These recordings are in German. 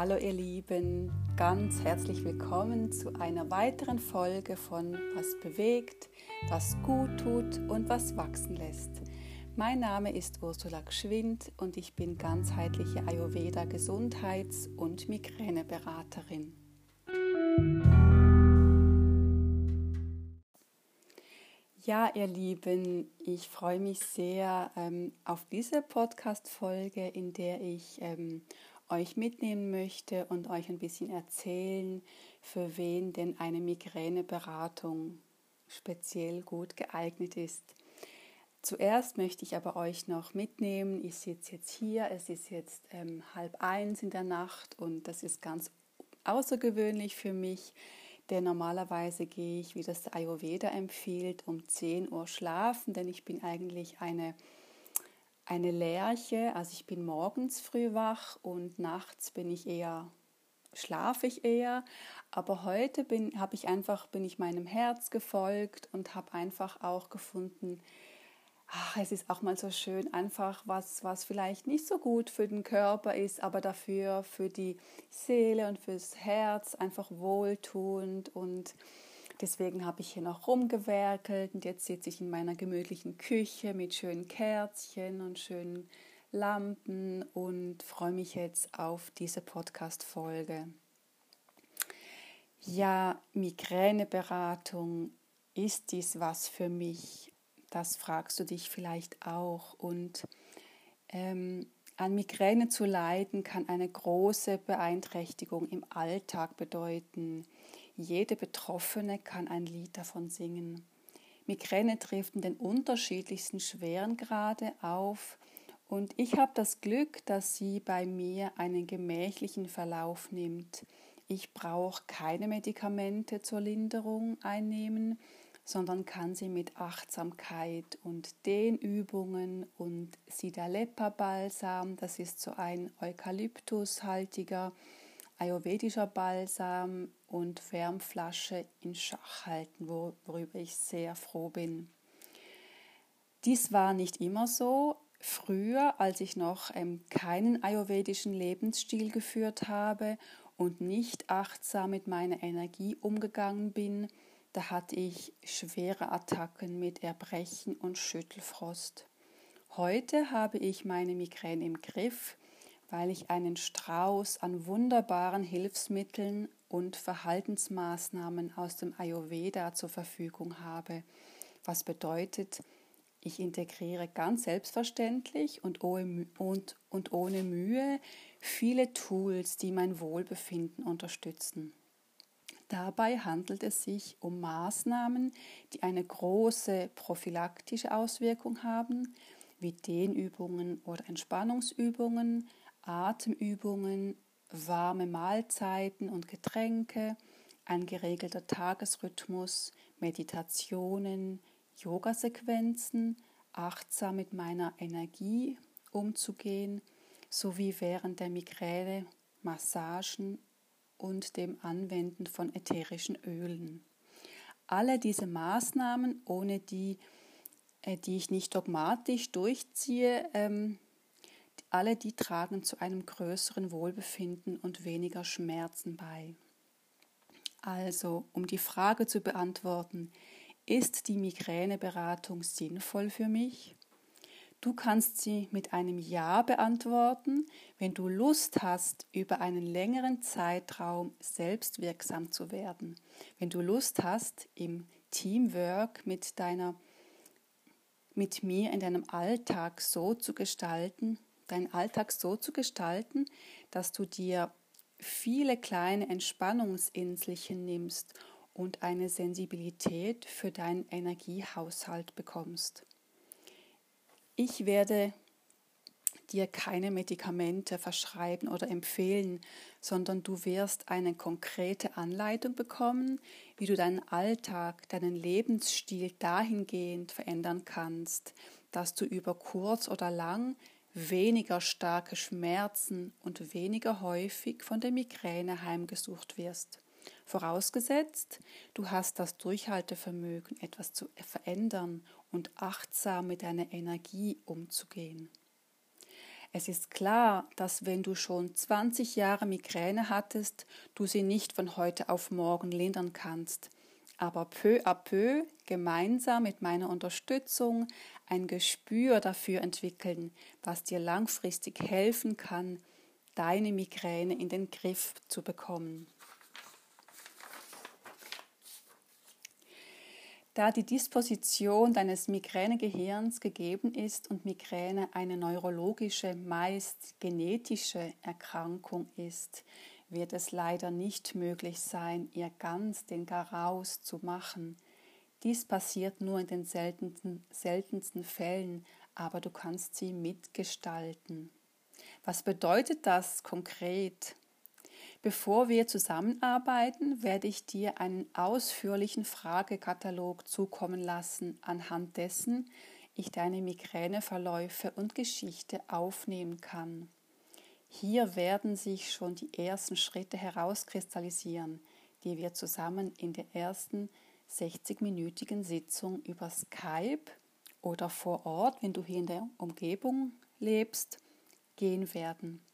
Hallo ihr Lieben, ganz herzlich willkommen zu einer weiteren Folge von Was bewegt, was gut tut und was wachsen lässt. Mein Name ist Ursula Gschwind und ich bin ganzheitliche Ayurveda Gesundheits- und Migräneberaterin. Ja, ihr Lieben, ich freue mich sehr ähm, auf diese Podcast-Folge, in der ich ähm, euch mitnehmen möchte und euch ein bisschen erzählen, für wen denn eine Migräneberatung speziell gut geeignet ist. Zuerst möchte ich aber euch noch mitnehmen. Ich sitze jetzt hier, es ist jetzt ähm, halb eins in der Nacht und das ist ganz außergewöhnlich für mich, denn normalerweise gehe ich, wie das der Ayurveda empfiehlt, um 10 Uhr schlafen, denn ich bin eigentlich eine eine Lerche, also ich bin morgens früh wach und nachts bin ich eher schlafe ich eher, aber heute bin habe ich einfach bin ich meinem Herz gefolgt und habe einfach auch gefunden, ach, es ist auch mal so schön einfach was was vielleicht nicht so gut für den Körper ist, aber dafür für die Seele und fürs Herz einfach wohltuend und Deswegen habe ich hier noch rumgewerkelt und jetzt sitze ich in meiner gemütlichen Küche mit schönen Kerzchen und schönen Lampen und freue mich jetzt auf diese Podcast-Folge. Ja, Migräneberatung, ist dies was für mich? Das fragst du dich vielleicht auch. Und ähm, an Migräne zu leiden kann eine große Beeinträchtigung im Alltag bedeuten. Jede Betroffene kann ein Lied davon singen. Migräne trifft in den unterschiedlichsten Schwerengrade auf und ich habe das Glück, dass sie bei mir einen gemächlichen Verlauf nimmt. Ich brauche keine Medikamente zur Linderung einnehmen, sondern kann sie mit Achtsamkeit und Dehnübungen und Sidalepa-Balsam, das ist so ein eukalyptushaltiger ayurvedischer Balsam und Wärmflasche in Schach halten, worüber ich sehr froh bin. Dies war nicht immer so. Früher, als ich noch ähm, keinen ayurvedischen Lebensstil geführt habe und nicht achtsam mit meiner Energie umgegangen bin, da hatte ich schwere Attacken mit Erbrechen und Schüttelfrost. Heute habe ich meine Migräne im Griff weil ich einen Strauß an wunderbaren Hilfsmitteln und Verhaltensmaßnahmen aus dem Ayurveda zur Verfügung habe, was bedeutet, ich integriere ganz selbstverständlich und ohne, Mühe viele Tools, die mein Wohlbefinden unterstützen. Dabei handelt es sich um Maßnahmen, die eine große prophylaktische Auswirkung haben, wie Dehnübungen oder Entspannungsübungen, Atemübungen, warme Mahlzeiten und Getränke, ein geregelter Tagesrhythmus, Meditationen, Yogasequenzen, achtsam mit meiner Energie umzugehen, sowie während der Migräne Massagen und dem Anwenden von ätherischen Ölen. Alle diese Maßnahmen, ohne die, äh, die ich nicht dogmatisch durchziehe, ähm, alle die tragen zu einem größeren Wohlbefinden und weniger Schmerzen bei. Also, um die Frage zu beantworten, ist die Migräneberatung sinnvoll für mich? Du kannst sie mit einem Ja beantworten, wenn du Lust hast, über einen längeren Zeitraum selbstwirksam zu werden. Wenn du Lust hast, im Teamwork mit deiner mit mir in deinem Alltag so zu gestalten, deinen Alltag so zu gestalten, dass du dir viele kleine Entspannungsinselchen nimmst und eine Sensibilität für deinen Energiehaushalt bekommst. Ich werde dir keine Medikamente verschreiben oder empfehlen, sondern du wirst eine konkrete Anleitung bekommen, wie du deinen Alltag, deinen Lebensstil dahingehend verändern kannst, dass du über kurz oder lang weniger starke Schmerzen und weniger häufig von der Migräne heimgesucht wirst. Vorausgesetzt, du hast das Durchhaltevermögen, etwas zu verändern und achtsam mit deiner Energie umzugehen. Es ist klar, dass wenn du schon 20 Jahre Migräne hattest, du sie nicht von heute auf morgen lindern kannst. Aber peu à peu, gemeinsam mit meiner Unterstützung, ein Gespür dafür entwickeln, was dir langfristig helfen kann, deine Migräne in den Griff zu bekommen. Da die Disposition deines Migränegehirns gegeben ist und Migräne eine neurologische, meist genetische Erkrankung ist, wird es leider nicht möglich sein, ihr ganz den Garaus zu machen. Dies passiert nur in den seltensten, seltensten Fällen, aber du kannst sie mitgestalten. Was bedeutet das konkret? Bevor wir zusammenarbeiten, werde ich dir einen ausführlichen Fragekatalog zukommen lassen, anhand dessen ich deine Migräneverläufe und Geschichte aufnehmen kann. Hier werden sich schon die ersten Schritte herauskristallisieren, die wir zusammen in der ersten 60-minütigen Sitzung über Skype oder vor Ort, wenn du hier in der Umgebung lebst, gehen werden.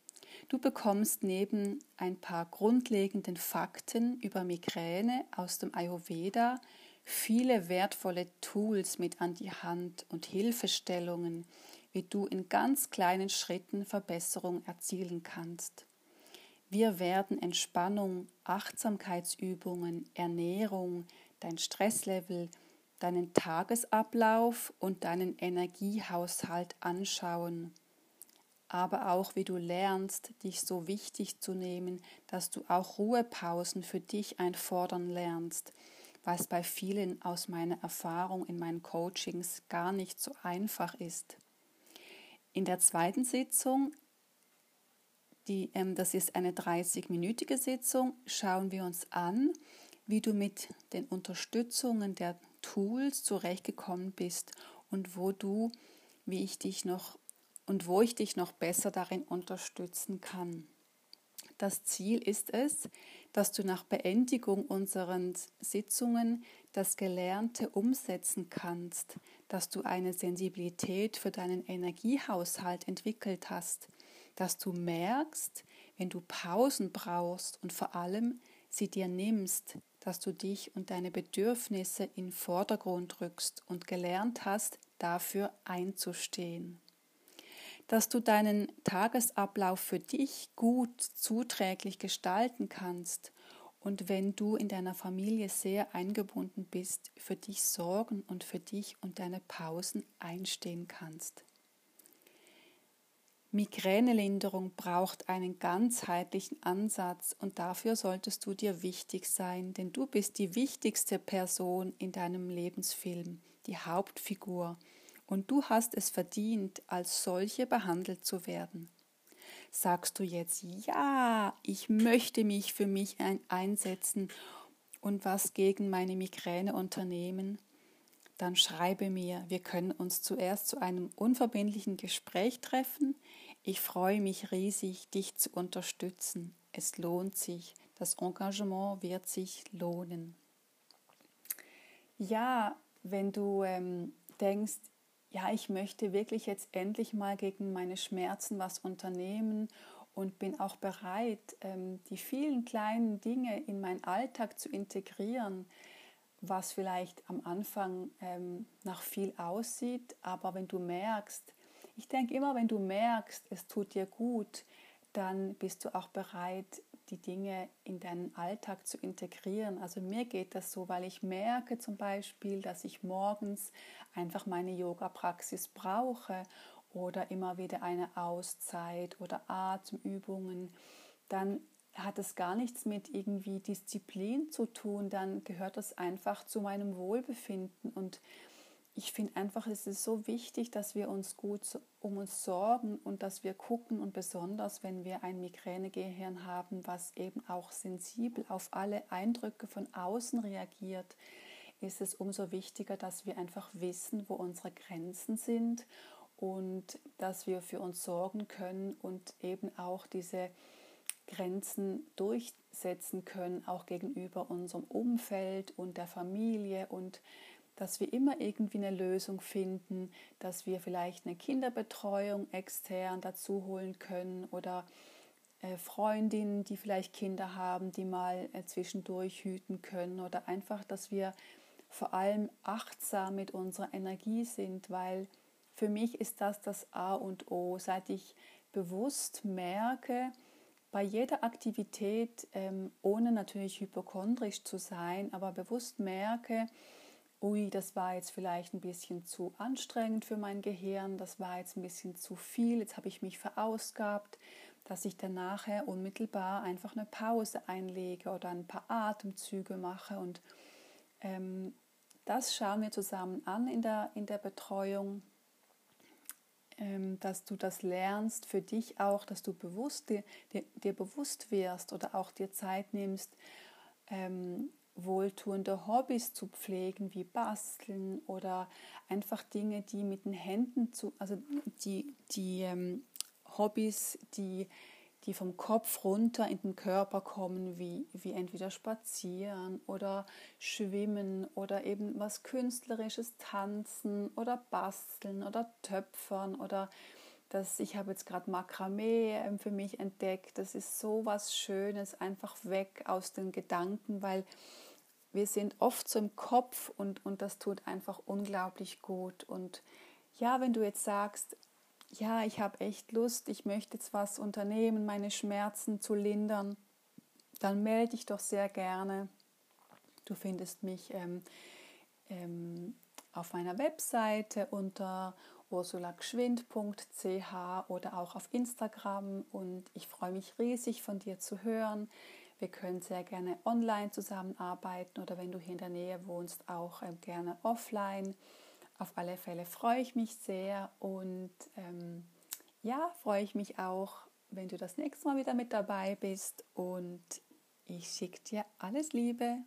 Du bekommst neben ein paar grundlegenden Fakten über Migräne aus dem Ayurveda viele wertvolle Tools mit an die Hand und Hilfestellungen, wie du in ganz kleinen Schritten Verbesserung erzielen kannst. Wir werden Entspannung, Achtsamkeitsübungen, Ernährung, dein Stresslevel, deinen Tagesablauf und deinen Energiehaushalt anschauen aber auch wie du lernst, dich so wichtig zu nehmen, dass du auch Ruhepausen für dich einfordern lernst, was bei vielen aus meiner Erfahrung in meinen Coachings gar nicht so einfach ist. In der zweiten Sitzung, die, ähm, das ist eine 30-minütige Sitzung, schauen wir uns an, wie du mit den Unterstützungen der Tools zurechtgekommen bist und wo du, wie ich dich noch und wo ich dich noch besser darin unterstützen kann. Das Ziel ist es, dass du nach Beendigung unseren Sitzungen das Gelernte umsetzen kannst, dass du eine Sensibilität für deinen Energiehaushalt entwickelt hast, dass du merkst, wenn du Pausen brauchst und vor allem sie dir nimmst, dass du dich und deine Bedürfnisse in Vordergrund rückst und gelernt hast, dafür einzustehen. Dass du deinen Tagesablauf für dich gut zuträglich gestalten kannst und wenn du in deiner Familie sehr eingebunden bist, für dich sorgen und für dich und deine Pausen einstehen kannst. Migränelinderung braucht einen ganzheitlichen Ansatz und dafür solltest du dir wichtig sein, denn du bist die wichtigste Person in deinem Lebensfilm, die Hauptfigur und du hast es verdient, als solche behandelt zu werden. Sagst du jetzt, ja, ich möchte mich für mich einsetzen und was gegen meine Migräne unternehmen, dann schreibe mir, wir können uns zuerst zu einem unverbindlichen Gespräch treffen. Ich freue mich riesig, dich zu unterstützen. Es lohnt sich, das Engagement wird sich lohnen. Ja, wenn du ähm, denkst, ja, ich möchte wirklich jetzt endlich mal gegen meine Schmerzen was unternehmen und bin auch bereit, ähm, die vielen kleinen Dinge in meinen Alltag zu integrieren, was vielleicht am Anfang ähm, nach viel aussieht, aber wenn du merkst, ich denke immer, wenn du merkst, es tut dir gut, dann bist du auch bereit, die Dinge in deinen Alltag zu integrieren. Also mir geht das so, weil ich merke zum Beispiel, dass ich morgens einfach meine Yoga-Praxis brauche oder immer wieder eine Auszeit oder Atemübungen, dann hat es gar nichts mit irgendwie Disziplin zu tun, dann gehört das einfach zu meinem Wohlbefinden und ich finde einfach, es ist so wichtig, dass wir uns gut um uns sorgen und dass wir gucken und besonders, wenn wir ein Migränegehirn haben, was eben auch sensibel auf alle Eindrücke von außen reagiert, ist es umso wichtiger, dass wir einfach wissen, wo unsere Grenzen sind und dass wir für uns sorgen können und eben auch diese Grenzen durchsetzen können, auch gegenüber unserem Umfeld und der Familie und dass wir immer irgendwie eine Lösung finden, dass wir vielleicht eine Kinderbetreuung extern dazu holen können oder äh, Freundinnen, die vielleicht Kinder haben, die mal äh, zwischendurch hüten können oder einfach, dass wir vor allem achtsam mit unserer Energie sind, weil für mich ist das das A und O, seit ich bewusst merke, bei jeder Aktivität, ähm, ohne natürlich hypochondrisch zu sein, aber bewusst merke, ui, das war jetzt vielleicht ein bisschen zu anstrengend für mein Gehirn, das war jetzt ein bisschen zu viel, jetzt habe ich mich verausgabt, dass ich dann nachher unmittelbar einfach eine Pause einlege oder ein paar Atemzüge mache. Und ähm, das schauen wir zusammen an in der, in der Betreuung, ähm, dass du das lernst für dich auch, dass du bewusst dir, dir, bewusst wirst oder auch dir Zeit nimmst, ähm, wohltuende Hobbys zu pflegen, wie Basteln oder einfach Dinge, die mit den Händen zu, also die, die ähm, Hobbys, die, die vom Kopf runter in den Körper kommen, wie, wie entweder spazieren oder schwimmen oder eben was Künstlerisches, tanzen oder basteln oder töpfern oder das, ich habe jetzt gerade Makramee ähm, für mich entdeckt. Das ist so was Schönes, einfach weg aus den Gedanken, weil wir sind oft so im Kopf und, und das tut einfach unglaublich gut. Und ja, wenn du jetzt sagst, ja, ich habe echt Lust, ich möchte jetzt was unternehmen, meine Schmerzen zu lindern, dann melde dich doch sehr gerne. Du findest mich ähm, ähm, auf meiner Webseite unter ursulageschwind.ch oder auch auf Instagram und ich freue mich riesig von dir zu hören. Wir können sehr gerne online zusammenarbeiten oder wenn du hier in der Nähe wohnst, auch ähm, gerne offline. Auf alle Fälle freue ich mich sehr und ähm, ja, freue ich mich auch, wenn du das nächste Mal wieder mit dabei bist und ich schicke dir alles Liebe.